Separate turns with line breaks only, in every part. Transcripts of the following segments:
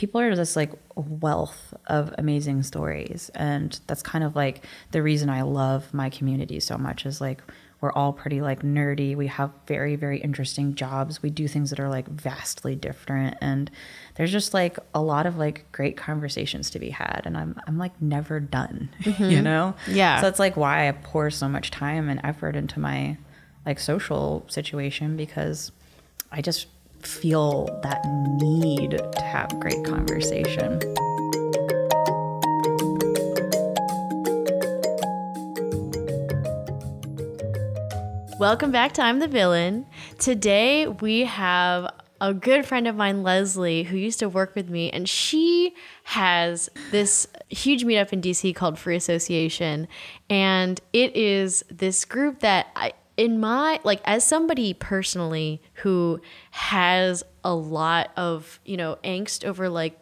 people are just like wealth of amazing stories. And that's kind of like the reason I love my community so much is like we're all pretty like nerdy. We have very, very interesting jobs. We do things that are like vastly different. And there's just like a lot of like great conversations to be had. And I'm I'm like never done. You mm-hmm. know?
Yeah.
So that's like why I pour so much time and effort into my like social situation because I just feel that need to have great conversation.
Welcome back to I'm the Villain. Today we have a good friend of mine, Leslie, who used to work with me, and she has this huge meetup in DC called Free Association. And it is this group that I, in my, like, as somebody personally who has a lot of, you know, angst over like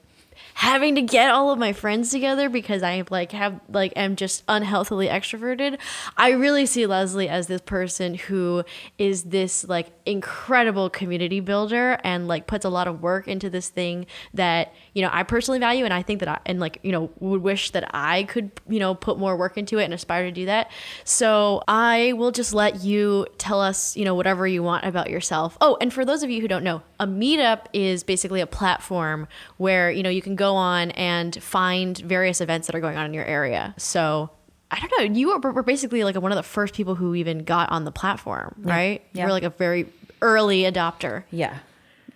having to get all of my friends together because I like have like am just unhealthily extroverted. I really see Leslie as this person who is this like incredible community builder and like puts a lot of work into this thing that you know I personally value and I think that I and like you know would wish that I could you know put more work into it and aspire to do that. So I will just let you tell us you know whatever you want about yourself. Oh, and for those of you who don't know, a meetup is basically a platform where you know you can go on and find various events that are going on in your area. So I don't know. You were, were basically like one of the first people who even got on the platform, right?
Yeah.
You were like a very early adopter.
Yeah.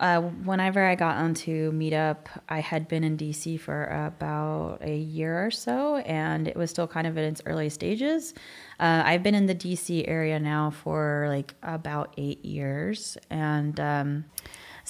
Uh, whenever I got onto Meetup, I had been in DC for about a year or so, and it was still kind of in its early stages. Uh, I've been in the DC area now for like about eight years, and um,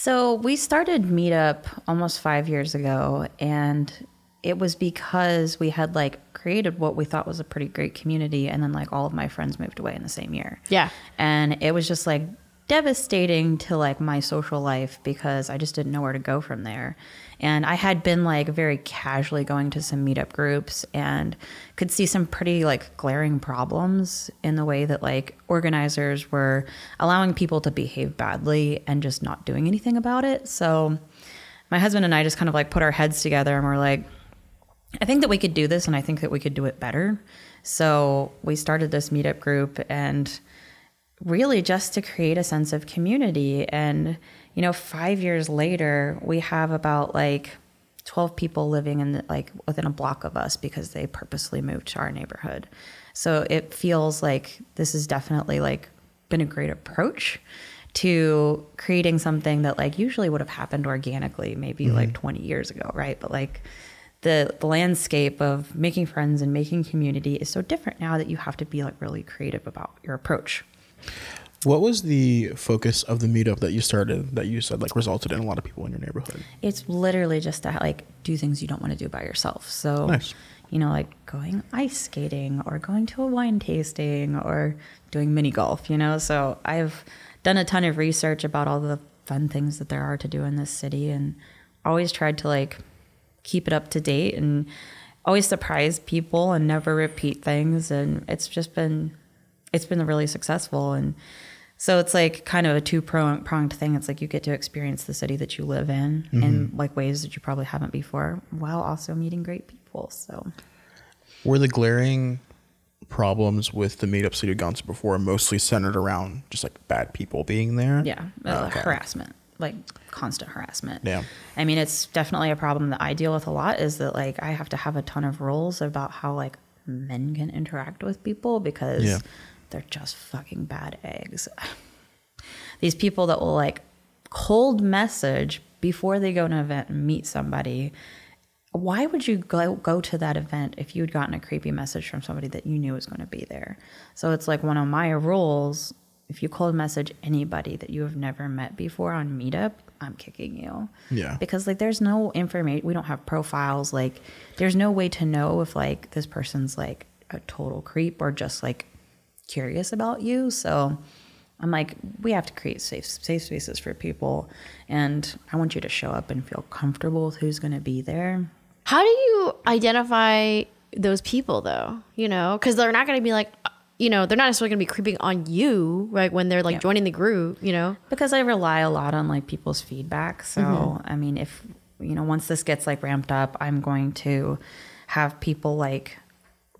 so we started Meetup almost five years ago, and it was because we had like created what we thought was a pretty great community, and then like all of my friends moved away in the same year.
Yeah.
And it was just like devastating to like my social life because I just didn't know where to go from there. And I had been like very casually going to some meetup groups and could see some pretty like glaring problems in the way that like organizers were allowing people to behave badly and just not doing anything about it. So my husband and I just kind of like put our heads together and we're like, I think that we could do this and I think that we could do it better. So we started this meetup group and really just to create a sense of community. And, you know, five years later, we have about like 12 people living in the, like within a block of us because they purposely moved to our neighborhood. So it feels like this has definitely like been a great approach to creating something that like usually would have happened organically maybe mm-hmm. like 20 years ago, right? But like the, the landscape of making friends and making community is so different now that you have to be like really creative about your approach.
What was the focus of the meetup that you started that you said like resulted in a lot of people in your neighborhood?
It's literally just to like do things you don't want to do by yourself. So,
Nice.
you know, like going ice skating or going to a wine tasting or doing mini golf, you know? So, I've done a ton of research about all the fun things that there are to do in this city and always tried to like keep it up to date and always surprise people and never repeat things and it's just been it's been really successful and so it's like kind of a two pronged thing. It's like you get to experience the city that you live in in like ways that you probably haven't before, while also meeting great people. So
Were the glaring problems with the meetups that you'd gone to before mostly centered around just like bad people being there?
yeah, uh,
Okay.
harassment, like constant harassment.
Yeah.
I mean, it's definitely a problem that I deal with a lot. Is that like I have to have a ton of rules about how like men can interact with people because
Yeah.
They're just fucking bad eggs. These people that will like cold message before they go to an event and meet somebody. Why would you go go to that event if you'd gotten a creepy message from somebody that you knew was going to be there? So it's like one of my rules. If you cold message anybody that you have never met before on Meetup, I'm kicking you.
Yeah.
Because like there's no information we don't have profiles, like there's no way to know if like this person's like a total creep or just like curious about you. So I'm like, we have to create safe safe spaces for people and I want you to show up and feel comfortable with who's gonna be there.
How do you identify those people though? You know, because they're not going to be like, you know, they're not necessarily going to be creeping on you, right? When they're like
Yeah.
joining the group, you know?
because I rely a lot on like people's feedback. So mm-hmm. I mean, if you know, once this gets like ramped up, I'm going to have people like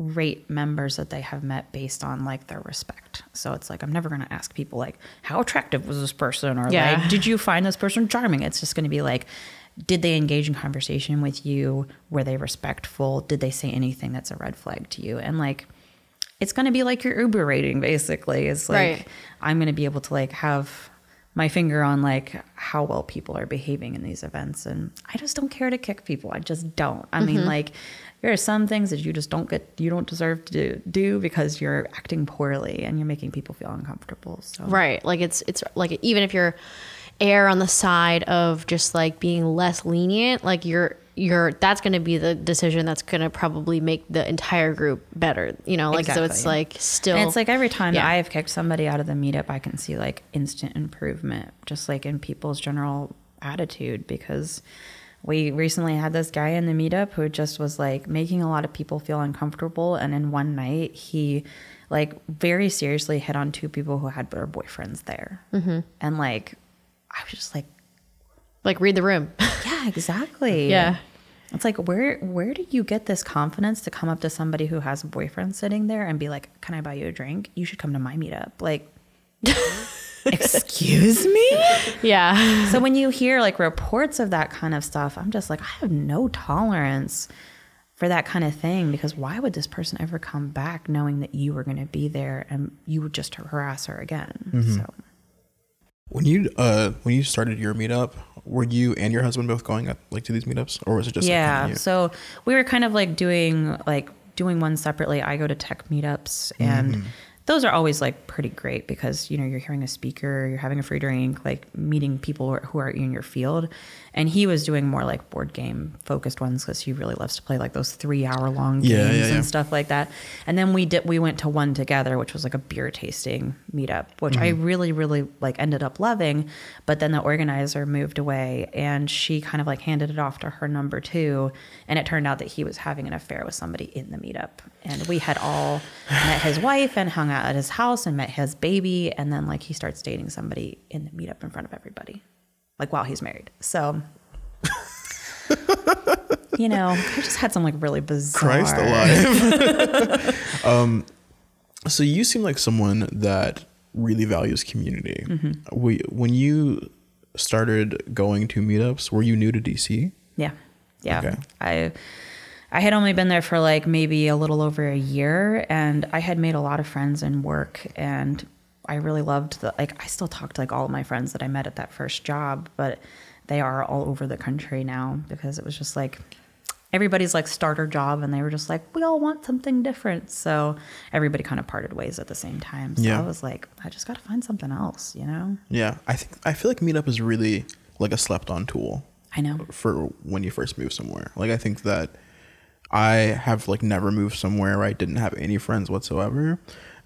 rate members that they have met based on like their respect. So it's like I'm never going to ask people like how attractive was this person or
Yeah.
like did you find this person charming? It's just going to be like did they engage in conversation with you? Were they respectful? Did they say anything that's a red flag to you? And like it's going to be like your Uber rating basically. It's like
Right.
I'm going to be able to like have my finger on like how well people are behaving in these events and I just don't care to kick people. I just don't. I
Mm-hmm.
mean like there are some things that you just don't get you don't deserve to do, do because you're acting poorly and you're making people feel uncomfortable. So
Right. Like it's it's like even if you're err on the side of just like being less lenient, like you're you're that's going to be the decision that's going to probably make the entire group better. You know, like so it's like still
And it's like every time
Yeah.
I have kicked somebody out of the meetup, I can see like instant improvement, just like in people's general attitude. Because we recently had this guy in the meetup who just was like making a lot of people feel uncomfortable. And in one night, he like very seriously hit on two people who had their boyfriends there. Mm-hmm. And like, I was just like,
like read the room.
yeah, exactly.
Yeah.
It's like where where do you get this confidence to come up to somebody who has a boyfriend sitting there and be like, "Can I buy you a drink? You should come to my meetup." Like Excuse me?
yeah.
So when you hear like reports of that kind of stuff, I'm just like, I have no tolerance for that kind of thing because why would this person ever come back knowing that you were going to be there and you would just harass her again? So
When you uh when you started your meetup, were you and your husband both going up like to these meetups, or was it just like,
yeah
kinda
so we were kind of like doing like doing one separately i go to tech meetups and those are always like pretty great because you know you're hearing a speaker you're having a free drink like meeting people who are in your field. And he was doing more like board game focused ones because he really loves to play like those three hour long games
Yeah, yeah, yeah.
and stuff like that. And then we did we went to one together which was like a beer tasting meetup which i
Mm-hmm.
really really like ended up loving. But then the organizer moved away and she kind of like handed it off to her number two. And it turned out that he was having an affair with somebody in the meetup and we had all met his wife and hung out at his house and met his baby and then like he starts dating somebody in the meetup in front of everybody like while he's married so you know i just had some like really bizarre
Christ alive. um, so you seem like someone that really values community.
Mm-hmm.
We, when you started going to meetups, were you new to DC?
Yeah. Yeah.
Okay.
I I had only been there for like maybe a little over a year and I had made a lot of friends in work and I really loved the like I still talk to like all of my friends that I met at that first job, but they are all over the country now because it was just like everybody's like starter job and they were just like we all want something different. So everybody kind of parted ways at the same time. So
Yeah.
I was like I just got to find something else, you know?
Yeah, I think I feel like Meetup is really like a slept-on tool
I know.
for when you first move somewhere. Like I think that I have like never moved somewhere where I didn't have any friends whatsoever,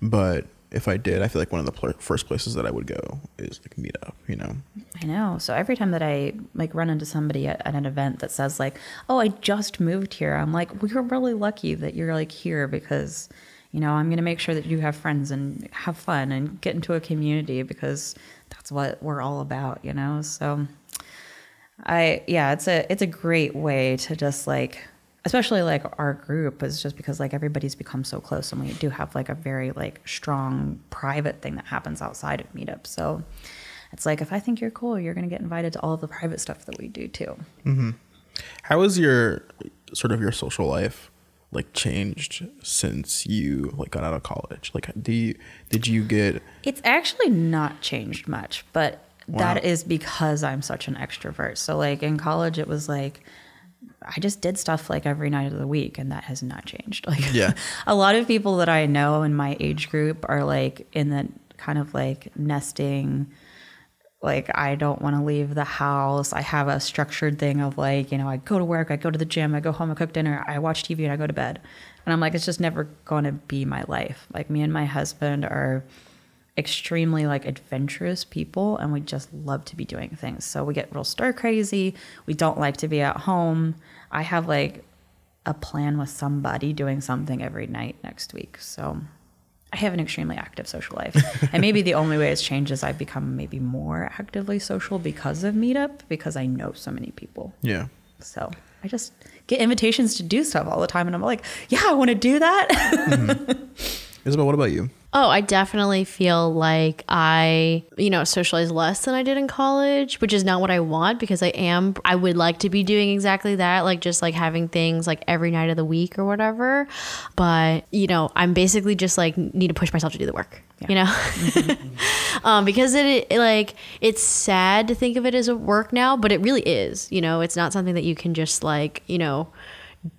but if I did, I feel like one of the pl- first places that I would go is like Meetup. You know?
I know. So every time that I like run into somebody at, at an event that says like, "Oh, I just moved here," I'm like, "We're really lucky that you're like here because, you know, I'm going to make sure that you have friends and have fun and get into a community because that's what we're all about, you know." So I yeah, it's a it's a great way to just like especially like our group is just because like everybody's become so close and we do have like a very like strong private thing that happens outside of meetups So it's like if I think you're cool, you're going to get invited to all of the private stuff that we do too. Mm-hmm.
How has your sort of your social life like changed since you like got out of college? Like, do you did you get
It's actually not changed much, but
Wow.
that is because I'm such an extrovert. So like in college it was like I just did stuff like every night of the week and that has not changed. Like
Yeah.
a lot of people that I know in my age group are like in the kind of like nesting like I don't want to leave the house. I have a structured thing of like, you know, I go to work, I go to the gym, I go home, I cook dinner, I watch TV and I go to bed. And I'm like it's just never going to be my life. Like me and my husband are extremely like adventurous people and we just love to be doing things. So we get real stir crazy. We don't like to be at home. I have like a plan with somebody doing something every night next week. So I have an extremely active social life. and maybe the only way it's changed is I've become maybe more actively social because of Meetup because I know so many people.
yeah?
So I just get invitations to do stuff all the time. And I'm like, yeah, I want to do that. Mm-hmm.
Isabel, what about you?
Oh, I definitely feel like I, you know, socialize less than I did in college, which is not what I want because I am, I would like to be doing exactly that, like just like having things like every night of the week or whatever. But, you know, I'm basically just like need to push myself to do the work, you know? um, because it, it, like, it's sad to think of it as a work now, but it really is, you know, it's not something that you can just like, you know,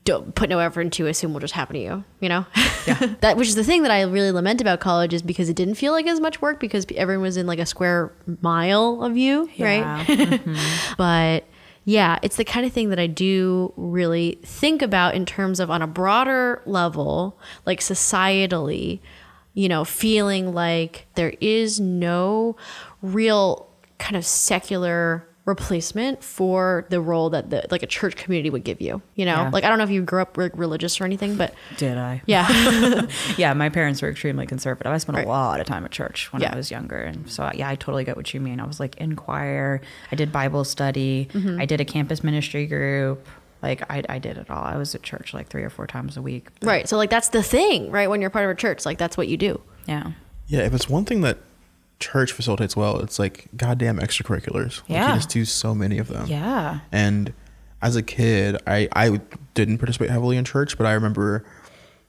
don't put no effort into assume will just happen to you you know yeah. that which is the thing that i really lament about college is because it didn't feel like as much work because everyone was in like a square mile of you
Yeah.
right mm-hmm. but yeah it's the kind of thing that i do really think about in terms of on a broader level like societally you know feeling like there is no real kind of secular replacement for the role that the like a church community would give you you know
Yeah.
like i don't know if you grew up like, religious or anything but
Did I?
yeah
yeah, my parents were extremely conservative. I spent
Right.
a lot of time at church when
Yeah.
I was younger, and so yeah, I totally get what you mean. I was like in choir, I did Bible study,
Mm-hmm.
I did a campus ministry group. Like I, I did it all. I was at church like three or four times a week.
right so like that's the thing right when you're part of a church like that's what you do
Yeah,
Yeah, if it's one thing that church facilitates well, it's like goddamn extracurriculars. Like,
Yeah.
you just do so many of them.
yeah,
And as a kid, I I didn't participate heavily in church, but I remember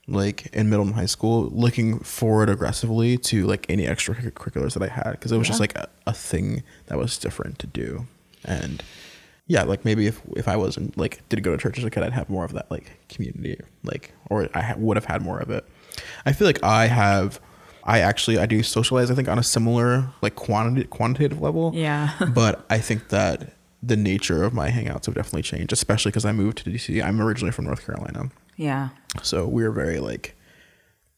like in middle and high school looking forward aggressively to like any extracurriculars that I had because it was just like a, a thing that was different to do. And yeah, like maybe if if I wasn't like didn't go to church as a kid, I'd have more of that like community, like or I ha- would have had more of it. I feel like I have. I actually I do socialize. I think on a similar like quantity quantitative level.
Yeah.
but I think that the nature of my hangouts have definitely changed, especially because I moved to DC. I'm originally from North Carolina,
yeah,
so we are very like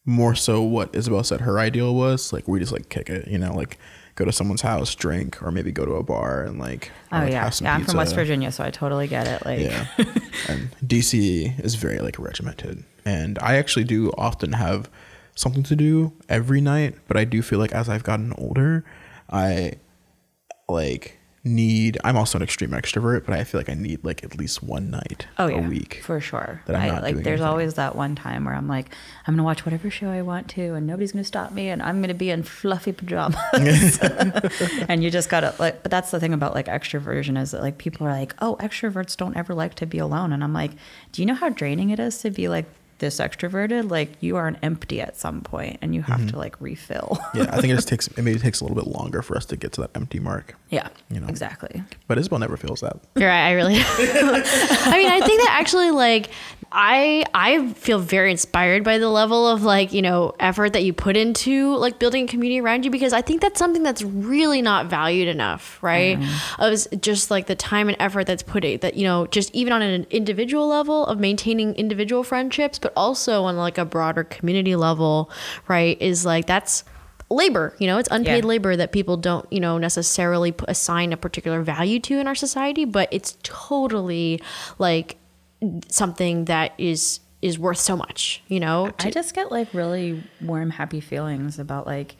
more so what Isabel said her ideal was like we just like kick it, you know, like go to someone's house, drink, or maybe go to a bar and like
oh
like,
yeah, yeah. I'm from West. Virginia, so I totally get it. Like,
Yeah. and DC is very like regimented. And I actually do often have something to do every night, but I do feel like as I've gotten older, I like need I'm also an extreme extrovert, but I feel like I need like at least one night
Oh yeah,
a week.
for sure.
that I'm
I,
not
like, there's
anything.
always that one time where I'm like, I'm gonna watch whatever show I want to, and nobody's gonna stop me, and I'm gonna be in fluffy pajamas. and you just gotta like. But that's the thing about like extroversion is that like people are like, oh, extroverts don't ever like to be alone, and I'm like, do you know how draining it is to be like this extroverted? Like you are an empty at some point, and you have
Mm-hmm.
to like refill.
yeah, I think it just takes it maybe takes a little bit longer for us to get to that empty mark.
Yeah,
You know.
exactly.
But Isabel never feels that.
You're right. I really. I mean, I think that actually, like, I I feel very inspired by the level of like you know effort that you put into like building a community around you because I think that's something that's really not valued enough, right? Mm-hmm. Of just like the time and effort that's put it that you know just even on an individual level of maintaining individual friendships, but also on like a broader community level, right? Is like that's labor you know it's unpaid
Yeah.
labor that people don't you know necessarily p- assign a particular value to in our society but it's totally like something that is is worth so much you know
I just get like really warm, happy feelings about like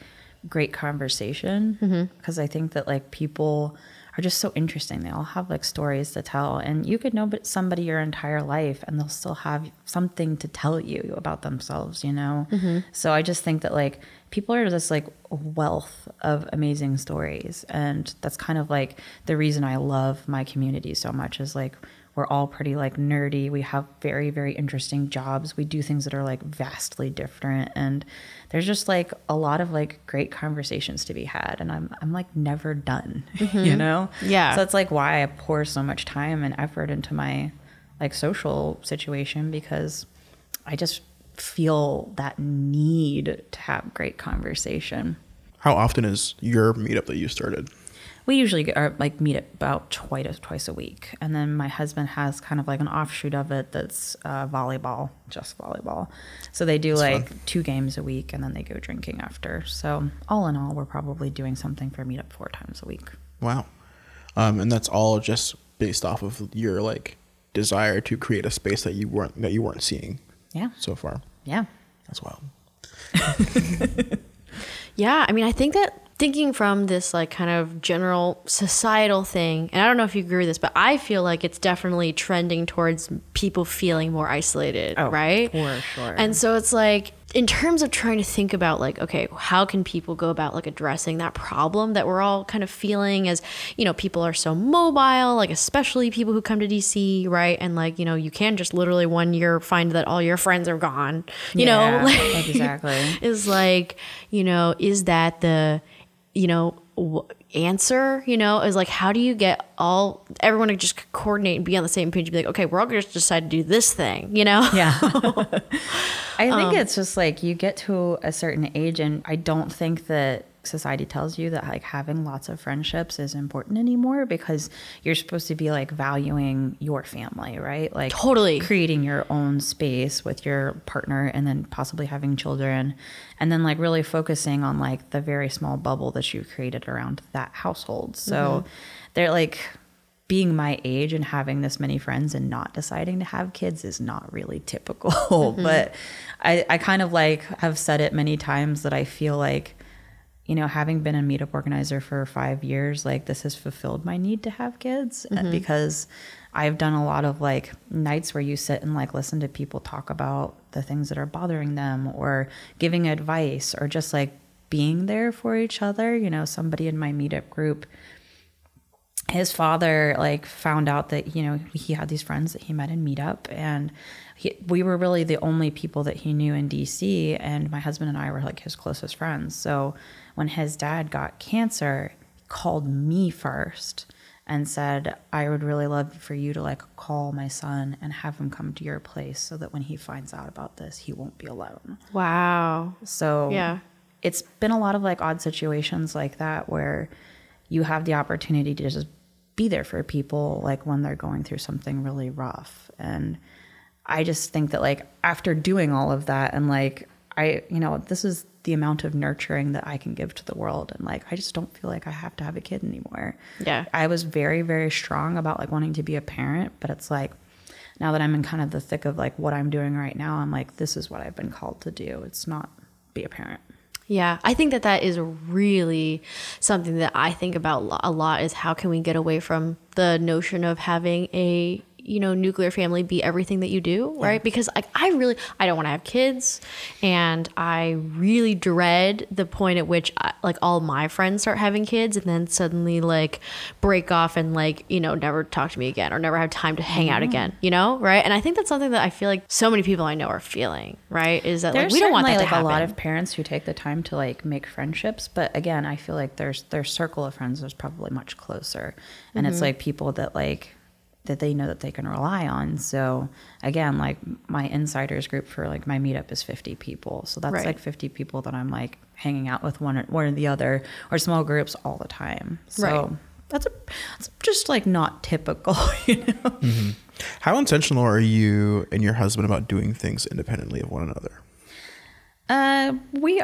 great conversation mm-hmm. because I think that like people are just so interesting. They all have like stories to tell, and you could know but somebody your entire life, and they'll still have something to tell you about themselves. You know, mm-hmm. so I just think that like people are just like wealth of amazing stories, and that's kind of like the reason I love my community so much. Is like we're all pretty like nerdy. We have very, very interesting jobs. We do things that are like vastly different. And there's just like a lot of like great conversations to be had. And I'm I'm like never done. You mm-hmm. know?
Yeah.
So that's like why I pour so much time and effort into my like social situation because I just feel that need to have great conversation.
How often is your meetup that you started?
We usually get, or like meet about twice twice a week, and then my husband has kind of like an offshoot of it that's uh, volleyball, just volleyball. So they do like
fun.
two games a week, and then they go drinking after. So all in all, we're probably doing something for a meetup four times a week.
Wow. Um, and that's all just based off of your like desire to create a space that you weren't that you weren't seeing
Yeah,
so far.
yeah,
That's wild.
Yeah, I mean, I think that thinking from this like kind of general societal thing, and I don't know if you agree with this, but I feel like it's definitely trending towards people feeling more isolated,
Oh,
right?
for sure.
And so it's like in terms of trying to think about like okay how can people go about like addressing that problem that we're all kind of feeling as you know people are so mobile like especially people who come to dc right and like you know you can just literally one year find that all your friends are gone you
Yeah,
know like
exactly.
is like you know is that the you know w- answer you know is like how do you get all everyone to just coordinate and be on the same page and be like okay we're all gonna decide to do this thing you know
Yeah. I think um, it's just like you get to a certain age, and I don't think that society tells you that like having lots of friendships is important anymore because you're supposed to be like valuing your family, right? Like
Totally.
creating your own space with your partner and then possibly having children and then like really focusing on like the very small bubble that you created around that household. So mm-hmm. they're like being my age and having this many friends and not deciding to have kids is not really typical. Mm-hmm. But I, I kind of like have said it many times that I feel like, you know, having been a meetup organizer for five years, like this has fulfilled my need to have kids uh, because I've done a lot of like nights where you sit and like listen to people talk about the things that are bothering them or giving advice or just like being there for each other. You know, somebody in my meetup group his father like found out that you know he had these friends that he met in meetup and he, we were really the only people that he knew in dc and my husband and i were like his closest friends so when his dad got cancer he called me first and said i would really love for you to like call my son and have him come to your place so that when he finds out about this he won't be alone
wow
so
Yeah.
it's been a lot of like odd situations like that where you have the opportunity to just be there for people like when they're going through something really rough. And I just think that like after doing all of that and like I you know, this is the amount of nurturing that I can give to the world and like I just don't feel like I have to have a kid anymore.
Yeah.
I was very, very strong about like wanting to be a parent, but it's like now that I'm in kind of the thick of like what I'm doing right now, I'm like, this is what I've been called to do. It's not be a parent.
Yeah, I think that that is really something that I think about a lot is how can we get away from the notion of having a you know nuclear family be everything that you do right? Because like i really i don't want to have kids and i really dread the point at which I, like all my friends start having kids and then suddenly like break off and like you know never talk to me again or never have time to hang out again you know right? And i think that's something that i feel like so many people i know are feeling right? Is that like we don't want that
like
happen
a lot of parents who take the time to like make friendships, but again, I feel like there's their circle of friends is probably much closer, and
Mm-hmm.
it's like people that like that they know that they can rely on. So again, like my insiders group for like my meetup is 50 people, so that's
Right.
like 50 people that I'm like hanging out with one or, one or the other or small groups all the time. So.
Right.
That's, a, that's just like not typical, you know.
How intentional are you and your husband about doing things independently of one another?
Uh, we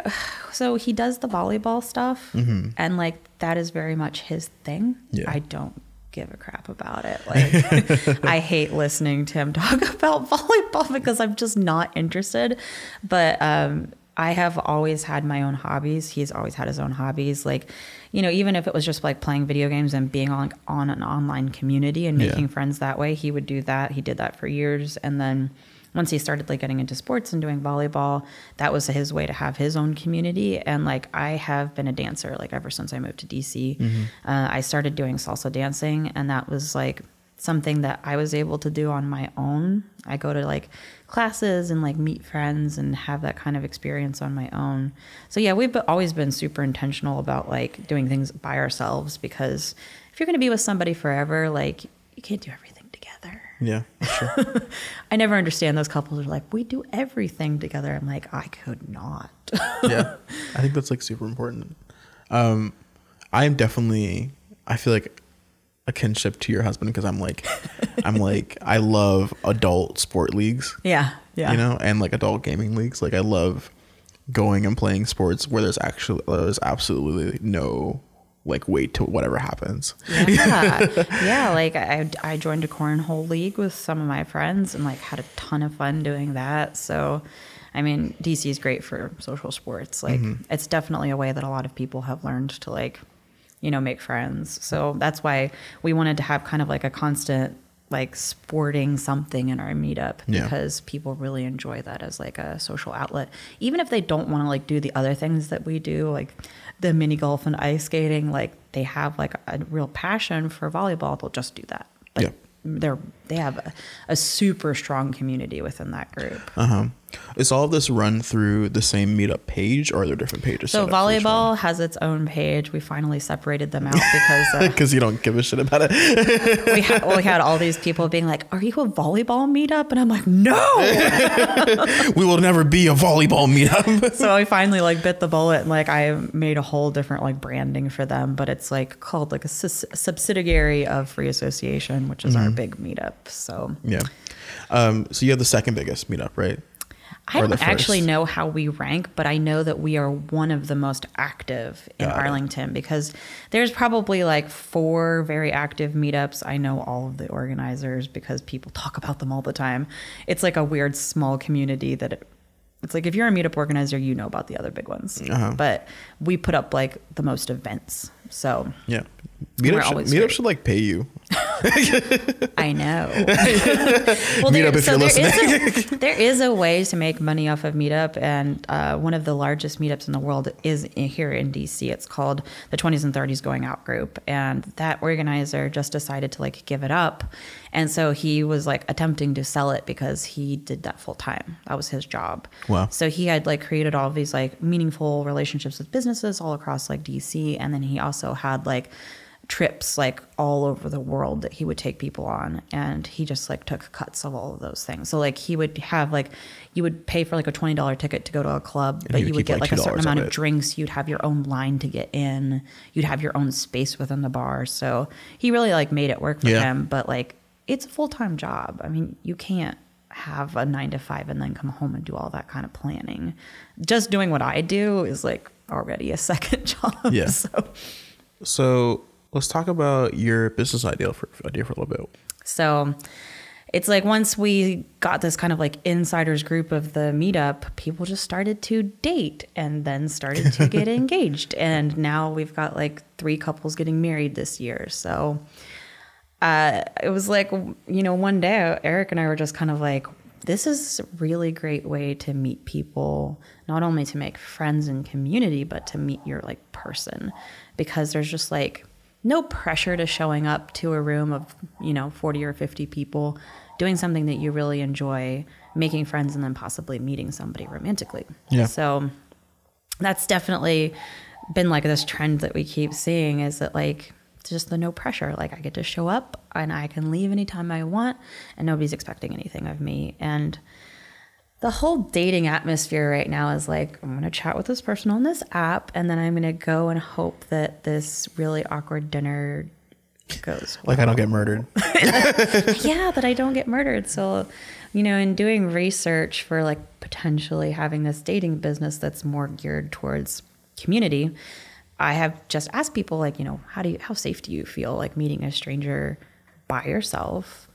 so he does the volleyball stuff, and like that is very much his thing.
Yeah.
I don't give a crap about it. Like I hate listening to him talk about volleyball because I'm just not interested. But um, I have always had my own hobbies. He's always had his own hobbies. Like, you know, even if it was just like playing video games and being on on an online community and
Yeah.
making friends that way, he would do that. He did that for years, and then once he started like getting into sports and doing volleyball, that was his way to have his own community. And like I have been a dancer like ever since I moved to DC. Uh, I started doing salsa dancing, and that was like something that I was able to do on my own. I go to like classes and like meet friends and have that kind of experience on my own. So yeah, we've always been super intentional about like doing things by ourselves because if you're going to be with somebody forever, like you can't do everything.
Yeah, true.
I never understand those couples are like, we do everything together. I'm like, I could not.
yeah, I think that's like super important. Um, I am definitely. I feel like a kinship to your husband because I'm like, I'm like, I love adult sport leagues.
yeah. Yeah.
you know, and like adult gaming leagues. Like I love going and playing sports where there's actually there's absolutely no like weight to whatever happens.
yeah. yeah. Like I, I joined a cornhole league with some of my friends and like had a ton of fun doing that. So, I mean, DC is great for social sports. Like, mm-hmm. it's definitely a way that a lot of people have learned to like, you know, make friends. So that's why we wanted to have kind of like a constant like sporting something in our meetup
Yeah.
because people really enjoy that as like a social outlet. Even if they don't want to like do the other things that we do, like the mini golf and ice skating, like they have like a real passion for volleyball, they'll just do that. Like,
Yeah.
They're they have a, a super strong community within that group.
Uh huh. Is all of this run through the same meetup page, or are there different pages?
So volleyball has its own page. We finally separated them out because uh,
because you don't give a shit about it.
we had we had all these people being like, "Are you a volleyball meetup?" And I'm like, "No."
we will never be a volleyball meetup.
so I finally like bit the bullet and like I made a whole different like branding for them, but it's like called like a sus- subsidiary of Free Association, which is our big meetup. So
yeah. Um, so you have the second biggest meetup, right?
I
Or
don't actually know how we rank, but I know that we are one of the most active in
Got it.
Arlington because there's probably like four very active meetups. I know all of the organizers because people talk about them all the time. It's like a weird small community that it, it's like if you're a meetup organizer, you know about the other big ones.
Uh-huh.
But we put up like the most events. So
Yeah. Meetup should, meetup should like pay you.
I know. well,
Meetup if you're
there is a, there is a way to make money off of Meetup, and uh, one of the largest meetups in the world is here in DC. It's called the 20s and 30s Going Out Group, and that organizer just decided to like give it up, and so he was like attempting to sell it because he did that full time. That was his job.
Wow.
So he had like created all of these like meaningful relationships with businesses all across like DC, and then he also had like trips like all over the world that he would take people on and he just like took cuts of all of those things. So like he would have like you would pay for like a $20 ticket to go to a club but you would get
like,
like, a certain amount
of
of drinks. You'd have your own line to get in. You'd have your own space within the bar. So he really like made it work for
Yeah.
him but like it's a full-time job. I mean you can't have a nine to five and then come home and do all that kind of planning. Just doing what i do is like already a second job.
Yeah.
so
So let's talk about your business idea for idea for a little bit.
So it's like once we got this kind of like insiders group of the meetup, people just started to date and then started to get engaged. And now we've got like three couples getting married this year. So uh, it was like, you know, one day Eric and I were just kind of like, this is a really great way to meet people, not only to make friends and community, but to meet your like person because there's just like no pressure to showing up to a room of, you know, 40 or 50 people, doing something that you really enjoy, making friends, and then possibly meeting somebody romantically.
Yeah.
So that's definitely been like this trend that we keep seeing is that like just the no pressure like i get to show up and i can leave anytime i want and nobody's expecting anything of me and the whole dating atmosphere right now is like i'm going to chat with this person on this app and then i'm going to go and hope that this really awkward dinner goes
Like I don't get murdered.
yeah, that I don't get murdered. So, you know, in doing research for like potentially having this dating business that's more geared towards community, I have just asked people like, you know, how do you how safe do you feel like meeting a stranger by yourself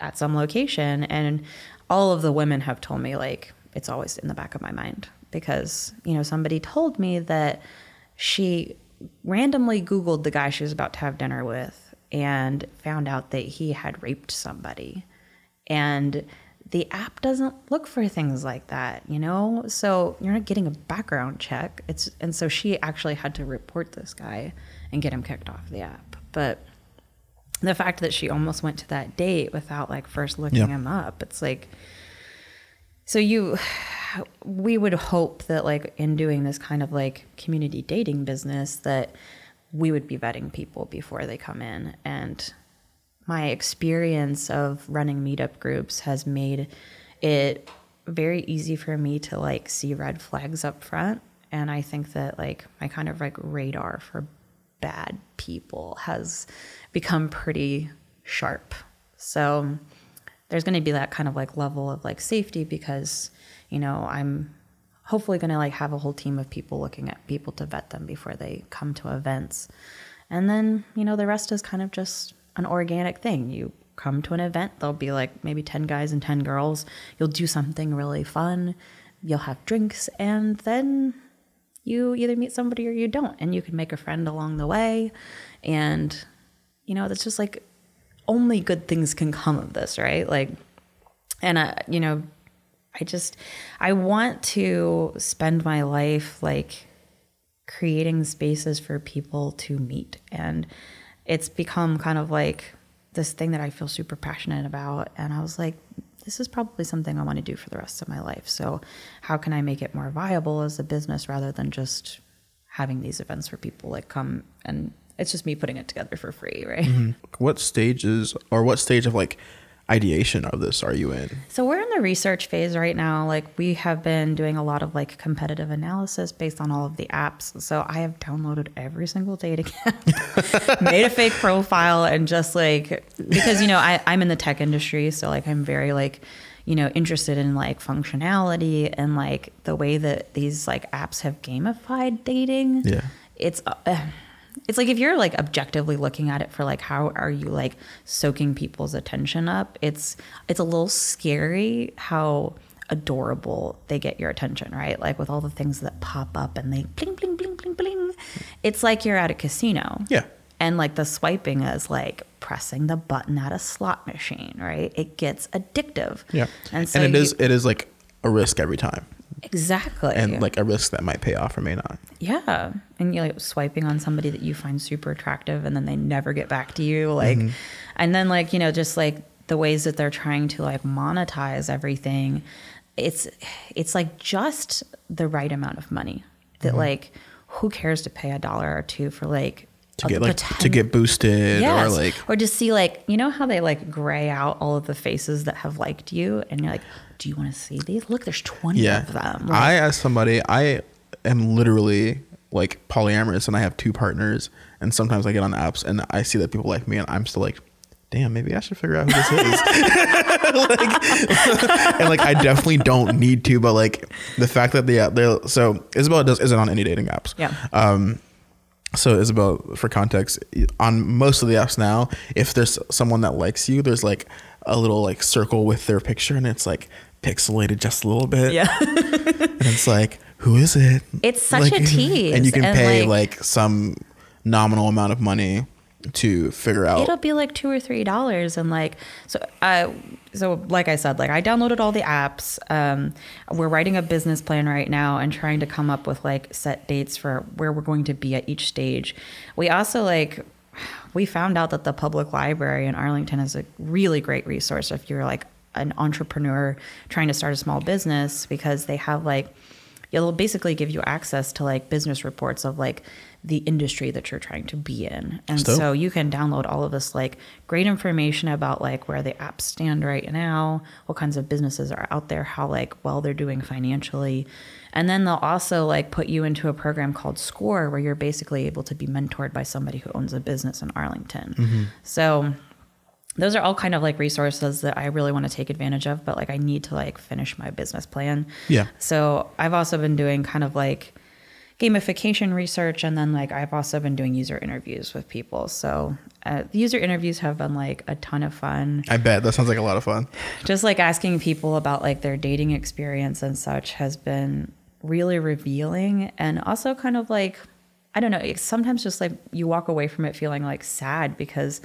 at some location? And all of the women have told me like it's always in the back of my mind because, you know, somebody told me that she randomly googled the guy she was about to have dinner with and found out that he had raped somebody. And the app doesn't look for things like that you know? So you're not getting a background check. It's and so she actually had to report this guy and get him kicked off the app. But the fact that she almost went to that date without like first looking
Yeah.
him up it's like so you we would hope that like in doing this kind of like community dating business that we would be vetting people before they come in and my experience of running meetup groups has made it very easy for me to like see red flags up front and i think that like my kind of like radar for bad people has become pretty sharp. So there's going to be that kind of like level of like safety because you know i'm hopefully going to like have a whole team of people looking at people to vet them before they come to events. And then you know the rest is kind of just an organic thing. You come to an event there'll be like maybe 10 guys and 10 girls. You'll do something really fun. You'll have drinks and then you either meet somebody or you don't and you can make a friend along the way. And you know that's just like only good things can come of this right? Like and I, you know i just i want to spend my life like creating spaces for people to meet. And it's become kind of like this thing that i feel super passionate about. And i was like this is probably something i want to do for the rest of my life. So how can i make it more viable as a business rather than just having these events where people like come and it's just me putting it together for free right? Mm-hmm.
What stages or what stage of like ideation of this are you in?
So we're in the research phase right now. Like we have been doing a lot of like competitive analysis based on all of the apps. So I have downloaded every single dating app, made a fake profile, and just like because you know I, I'm in the tech industry, so like I'm very like you know interested in like functionality and like the way that these like apps have gamified dating.
Yeah.
It's. Uh, it's like if you're like objectively looking at it for like how are you like soaking people's attention up it's it's a little scary how adorable they get your attention right like with all the things that pop up and they bling bling bling bling bling it's like you're at a casino
Yeah.
and like the swiping is like pressing the button at a slot machine right it gets addictive
Yeah.
and
and it
you,
is, it is like a risk every time.
Exactly
And like a risk that might pay off or may not.
Yeah. And you're like swiping on somebody that you find super attractive and then they never get back to you. Like, mm-hmm. and then like, you know, just like the ways that they're trying to like monetize everything. It's, it's like just the right amount of money that mm-hmm. like, who cares to pay a dollar or two for like,
To get like to get boosted
Yes.
or like
or just see like you know how they like gray out all of the faces that have liked you and you're like do you want to see these look there's 20
yeah.
of them
I as somebody I am literally like polyamorous and I have two partners and sometimes I get on apps and I see that people like me and I'm still like damn maybe I should figure out who this is like, and like I definitely don't need to but like the fact that they they're so Isabel does isn't on any dating apps
Yeah.
um so Isabel, for context, on most of the apps now, if there's someone that likes you, there's like a little like circle with their picture, and it's like pixelated just a little bit.
yeah
and it's like, who is it?
It's such a tease,
and you can
and,
pay
like-
like, some nominal amount of money to figure out.
it'll be like two or three dollars and like so uh so like i said like i downloaded all the apps um we're writing a business plan right now and trying to come up with like set dates for where we're going to be at each stage we also like we found out that the public library in arlington is a really great resource if you're like an entrepreneur trying to start a small business because they have like it'll basically give you access to like business reports of like the industry that you're trying to be in. And so you can download all of this like great information about like where the apps stand right now what kinds of businesses are out there how like well they're doing financially. And then they'll also like put you into a program called score where you're basically able to be mentored by somebody who owns a business in arlington. Mm-hmm. So those are all kind of like resources that I really want to take advantage of, but like I need to like finish my business plan.
Yeah.
So I've also been doing kind of like gamification research and then like I've also been doing user interviews with people. So uh, the user interviews have been like a ton of fun.
I bet that sounds like a lot of fun.
Just like asking people about like their dating experience and such has been really revealing and also kind of like I don't know, sometimes just like you walk away from it feeling like sad because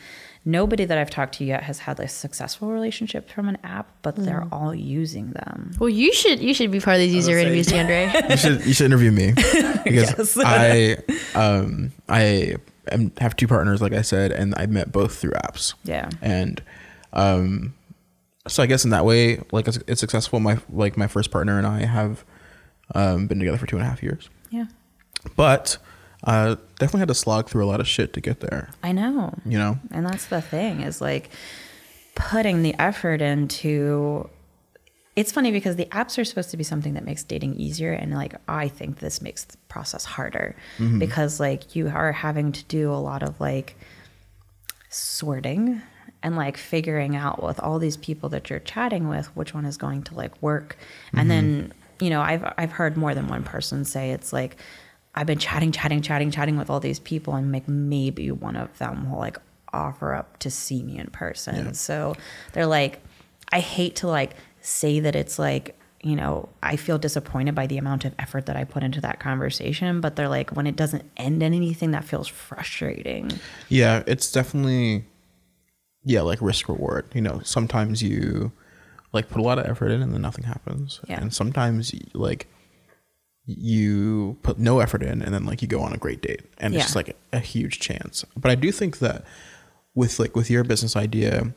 nobody that I've talked to yet has had a successful relationship from an app, but they're all using them.
Well, you should you should be part of these user interviews, DeAndre.
You should you should interview me because I um I am, have two partners like I said, and I met both through apps.
Yeah.
and um so i guess in that way like it's, it's successful my like my first partner and i have um been together for two and a half years
Yeah.
but uh definitely had to slog through a lot of shit to get there.
I know.
you know?
And that's the thing is like putting the effort into it's funny because the apps are supposed to be something that makes dating easier and like I think this makes the process harder because like you are having to do a lot of like sorting and like figuring out with all these people that you're chatting with which one is going to like work. And then you know I've I've heard more than one person say it's like I've been chatting chatting chatting chatting with all these people and like maybe one of them will like offer up to see me in person so they're like I hate to like say that it's like you know, I feel disappointed by the amount of effort that I put into that conversation, but they're like, when it doesn't end in anything, that feels frustrating.
Yeah, it's definitely yeah, like risk reward. You know, sometimes you like put a lot of effort in and then nothing happens.
Yeah.
And sometimes like you put no effort in and then like you go on a great date and
Yeah.
it's just like a huge chance. But I do think that with like with your business idea,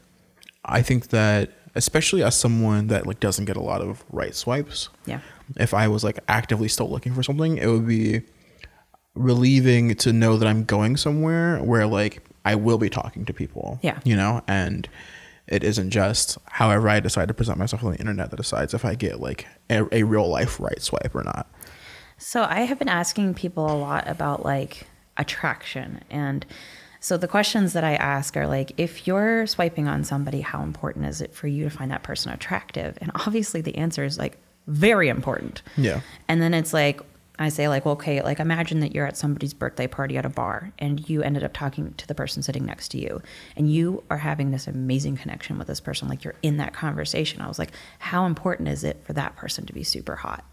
I think that especially as someone that like doesn't get a lot of right swipes,
Yeah.
if I was like actively still looking for something, it would be relieving to know that I'm going somewhere where like I will be talking to people.
Yeah.
You know, and it isn't just however I decide to present myself on the internet that decides if I get like a, a real life right swipe or not.
So I have been asking people a lot about like attraction. And so the questions that I ask are like, if you're swiping on somebody, how important is it for you to find that person attractive? And obviously the answer is like very important.
Yeah.
And then it's like, I say like, well, okay, like imagine that you're at somebody's birthday party at a bar and you ended up talking to the person sitting next to you and you are having this amazing connection with this person. Like you're in that conversation. I was like, how important is it for that person to be super hot?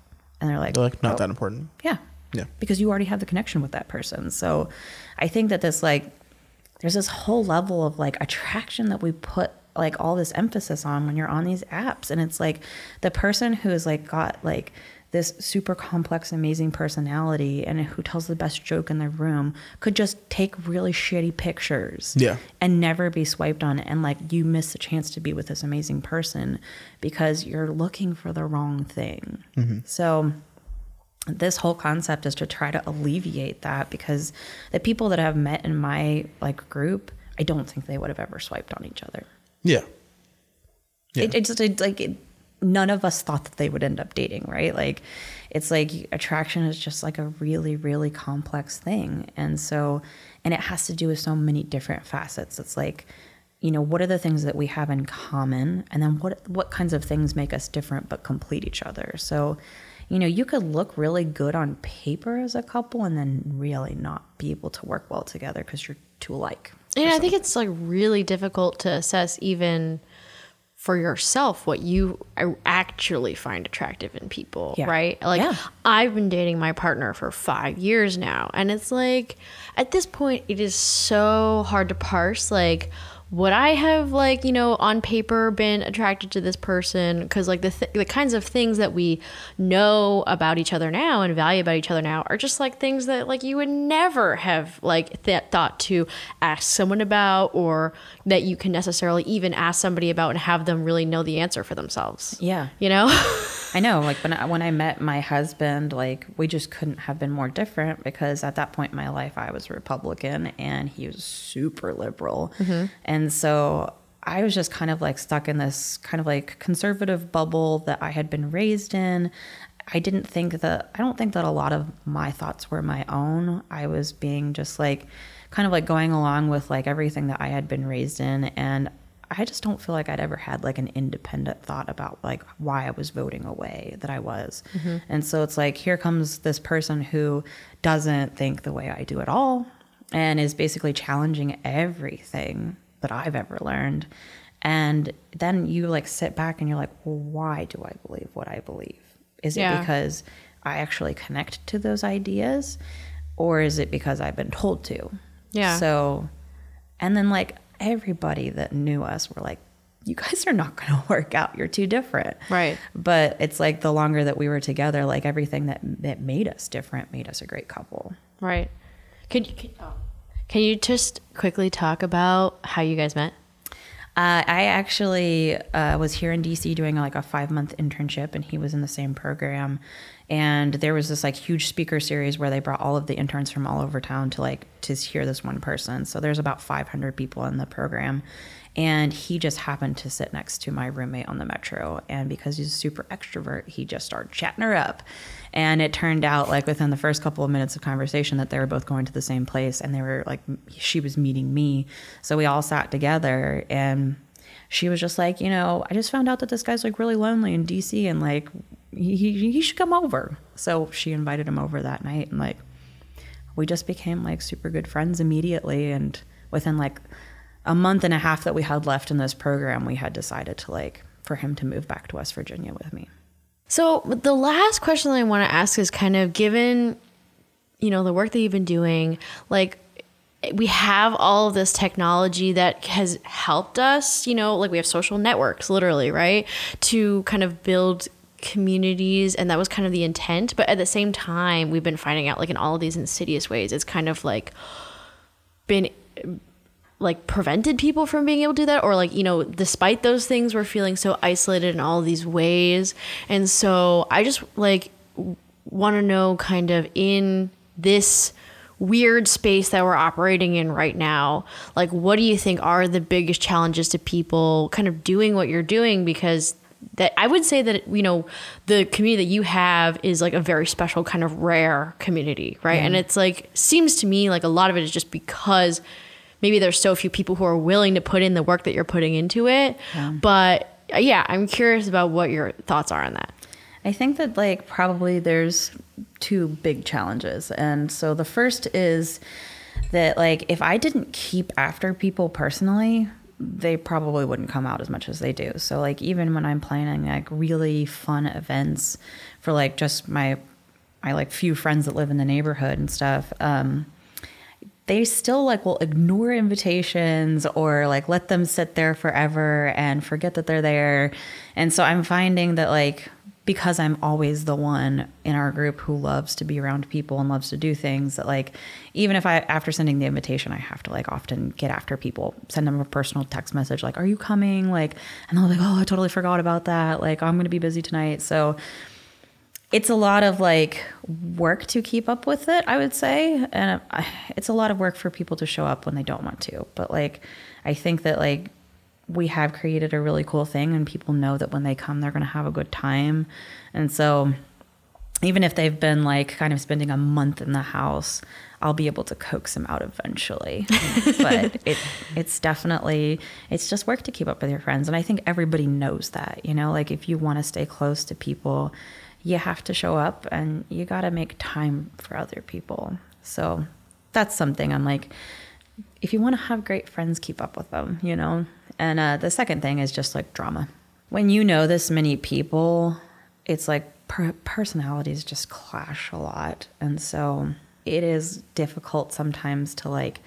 And they're like,
They're like not
"Oh,
that important.
yeah.
Yeah.
Because you already have the connection with that person. So I think that this like there's this whole level of like attraction that we put like all this emphasis on when you're on these apps and it's like the person who's like got like this super complex amazing personality and who tells the best joke in the room could just take really shitty pictures
Yeah.
and never be swiped on and like you miss the chance to be with this amazing person because you're looking for the wrong thing mm-hmm. so this whole concept is to try to alleviate that because the people that I've met in my like group, I don't think they would have ever swiped on each other.
Yeah. Yeah.
It, it's it, like it, none of us thought that they would end up dating, right? Like it's like attraction is just like a really really complex thing, and so and it has to do with so many different facets. It's like you know what are the things that we have in common, and then what what kinds of things make us different but complete each other. So you know you could look really good on paper as a couple, and then really not be able to work well together because you're too alike.
And I think it's like really difficult to assess even for yourself what you actually find attractive in people,
Yeah.
right? Like
Yeah.
I've been dating my partner for 5 years now and it's like at this point it is so hard to parse like would I have like, you know, on paper been attracted to this person cuz like the th- the kinds of things that we know about each other now and value about each other now are just like things that like you would never have like th- thought to ask someone about or that you can necessarily even ask somebody about and have them really know the answer for themselves.
Yeah.
You know?
I know, like when I, when I met my husband, like we just couldn't have been more different because at that point in my life I was Republican and he was super liberal, mm-hmm. and so I was just kind of like stuck in this kind of like conservative bubble that I had been raised in. I didn't think that I don't think that a lot of my thoughts were my own. I was being just like kind of like going along with like everything that I had been raised in and I just don't feel like I'd ever had like an independent thought about like why I was voting away that I was. Mm-hmm. And so it's like here comes this person who doesn't think the way I do at all and is basically challenging everything that I've ever learned. And then you like sit back and you're like, well, why do I believe what I believe? Is it because I actually connect to those ideas or is it because I've been told to?
Yeah.
So, and then like everybody that knew us were like, you guys are not going to work out. You're too different.
Right.
But it's like the longer that we were together, like everything that, that made us different made us a great couple.
right. Can you can, can you just quickly talk about how you guys met?
Uh, I actually uh, was here in DC doing like a five month internship, and he was in the same program. And there was this like huge speaker series where they brought all of the interns from all over town to like to hear this one person. So there's about 500 people in the program, and he just happened to sit next to my roommate on the metro. And because he's a super extrovert, he just started chatting her up. And it turned out like within the first couple of minutes of conversation that they were both going to the same place, and they were like she was meeting me. So we all sat together and she was just like, you know, I just found out that this guy's like really lonely in DC and like he, he, he should come over. So she invited him over that night and like we just became like super good friends immediately. And within like a month and a half that we had left in this program, we had decided to like for him to move back to West Virginia with me.
So the last question that I want to ask is kind of given, you know, the work that you've been doing, like we have all of this technology that has helped us, you know, like we have social networks literally, right? To kind of build communities and that was kind of the intent, but at the same time, we've been finding out like in all of these insidious ways, it's kind of like been like prevented people from being able to do that? Or like you know despite those things we're feeling so isolated in all these ways. And so i just like want to know kind of in this weird space that we're operating in right now like what do you think are the biggest challenges to people kind of doing what you're doing? Because that I would say that you know the community that you have is like a very special kind of rare community, right? And it's like seems to me like a lot of it is just because maybe there's so few people who are willing to put in the work that you're putting into it.
Yeah.
But uh, yeah, I'm curious about what your thoughts are on that.
I think that like probably there's two big challenges. And so the first is that like if I didn't keep after people personally, they probably wouldn't come out as much as they do. So like even when I'm planning like really fun events for like just my my like few friends that live in the neighborhood and stuff, um they still like will ignore invitations or like let them sit there forever and forget that they're there. And so I'm finding that like because I'm always the one in our group who loves to be around people and loves to do things that like even if I after sending the invitation I have to like often get after people send them a personal text message like are you coming? Like and they're like oh I totally forgot about that. Like I'm going to be busy tonight. So it's a lot of like work to keep up with it, I would say. And it's a lot of work for people to show up when they don't want to. But like, I think that like we have created a really cool thing and people know that when they come, they're going to have a good time. And so even if they've been like kind of spending a month in the house, I'll be able to coax them out eventually. but it it's definitely it's just work to keep up with your friends and I think everybody knows that, you know, like if you want to stay close to people, you have to show up and you got to make time for other people. So that's something I'm like, if you want to have great friends, keep up with them, you know? And uh, the second thing is just like drama. When you know this many people, it's like per- personalities just clash a lot. And so it is difficult sometimes to like,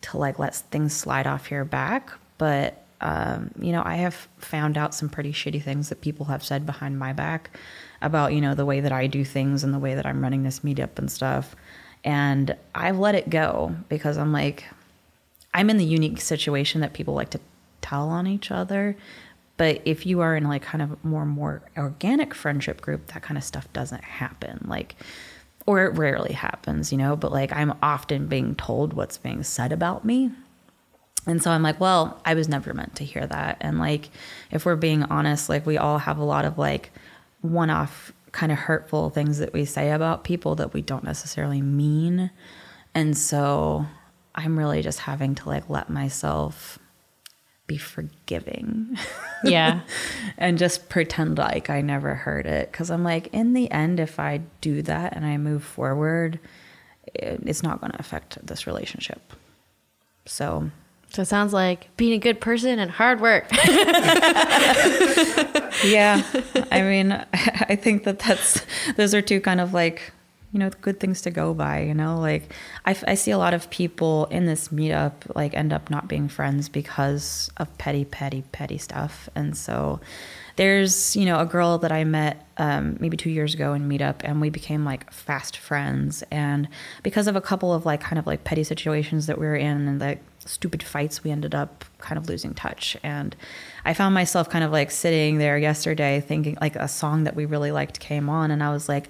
to like let things slide off your back. But, um, you know, I have found out some pretty shitty things that people have said behind my back about you know the way that I do things and the way that I'm running this meetup and stuff. And I've let it go because I'm like, I'm in the unique situation that people like to tell on each other. But if you are in like kind of more more organic friendship group, that kind of stuff doesn't happen. Like or it rarely happens, you know, but like I'm often being told what's being said about me. And so I'm like, well, I was never meant to hear that. And like if we're being honest, like we all have a lot of like one off kind of hurtful things that we say about people that we don't necessarily mean. And so I'm really just having to like let myself be forgiving.
Yeah.
and just pretend like I never heard it. Cause I'm like, in the end, if I do that and I move forward, it's not going to affect this relationship. So
so it sounds like being a good person and hard work.
yeah. I mean, I think that that's, those are two kind of like, you know, good things to go by, you know, like I, I see a lot of people in this meetup like end up not being friends because of petty, petty, petty stuff. And so there's, you know, a girl that I met um, maybe two years ago in meetup and we became like fast friends. And because of a couple of like kind of like petty situations that we were in and like stupid fights, we ended up kind of losing touch. And I found myself kind of like sitting there yesterday thinking like a song that we really liked came on. And I was like,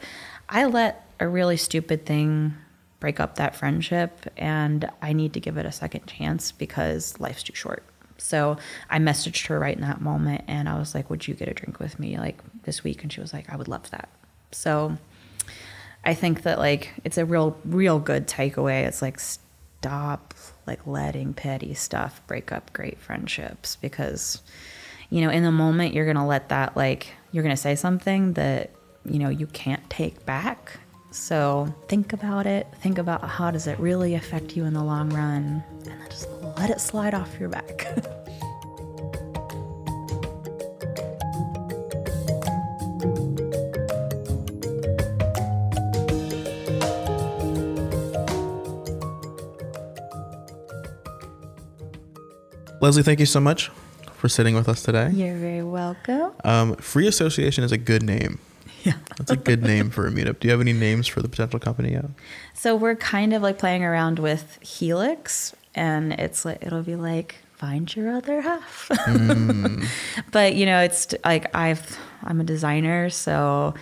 I let a really stupid thing break up that friendship and I need to give it a second chance because life's too short. So I messaged her right in that moment and I was like, Would you get a drink with me like this week? And she was like, I would love that. So I think that like it's a real, real good takeaway. It's like stop like letting petty stuff break up great friendships because you know in the moment you're gonna let that like you're gonna say something that you know you can't take back. So think about it. Think about how does it really affect you in the long run. And then just let it slide off your back
Leslie, thank you so much for sitting with us today.
You're very welcome.
Um, Free Association is a good name.
Yeah.
That's a good name for a meetup. Do you have any names for the potential company yet?
So we're kind of like playing around with Helix, and it's like it'll be like find your other half. but you know, it's like I've I'm a designer, so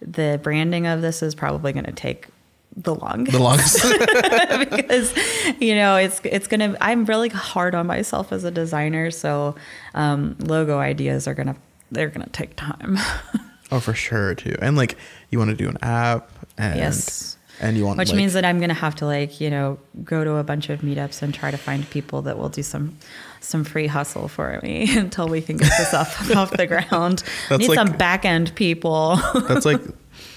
the branding of this is probably going to take the longest.
The longest.
because you know it's it's gonna i'm really hard on myself as a designer so um, logo ideas are gonna they're gonna take time
oh, for sure, too. And like, you want to do an app, and
Yes.
and you want
which
like,
means that i'm gonna have to like you know go to a bunch of meetups and try to find people that will do some some free hustle for me until we can get this off off the ground
That's
need
like-
some back end people
that's like,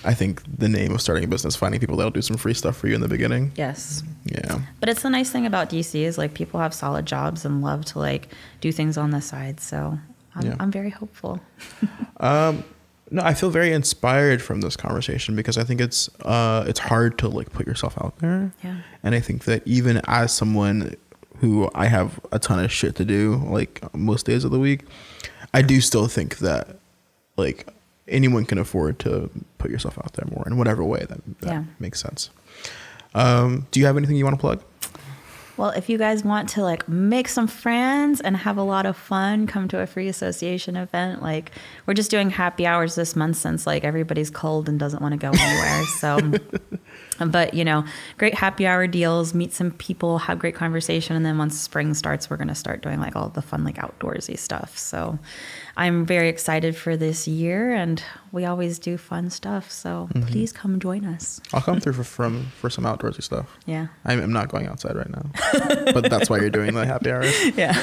I think the name of starting a business, finding people that'll do some free stuff for you in the beginning.
yes
Yeah.
but it's the nice thing about dc is like people have solid jobs and love to like do things on the side so i'm,
Yeah.
I'm very hopeful um,
No, I feel very inspired from this conversation because I think it's uh it's hard to like put yourself out there.
Yeah.
And I think that even as someone who I have a ton of shit to do like most days of the week, I do still think that like anyone can afford to put yourself out there more in whatever way that, that
Yeah.
makes sense. Um, do you have anything you want to plug?
Well, if you guys want to like make some friends and have a lot of fun, come to a free association event. Like we're just doing happy hours this month since like everybody's cold and doesn't want to go anywhere. so but you know, great happy hour deals, meet some people, have great conversation, and then once spring starts, we're gonna start doing like all the fun like outdoorsy stuff. So I'm very excited for this year and we always do fun stuff. So please come join us.
I'll come through for from for some outdoorsy stuff.
Yeah.
I'm, I'm not going outside right now, but that's why you're doing the happy hours.
Yeah.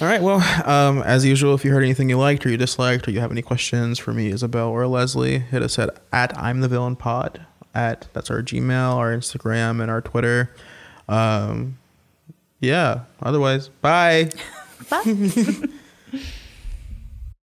All right. Well, um, as usual, if you heard anything you liked or you disliked, or you have any questions for me, Isabel or Leslie, hit us at at I'm the Villain Pod. At that's our Gmail, our Instagram, and our Twitter. Um, yeah. Otherwise, bye.
Bye.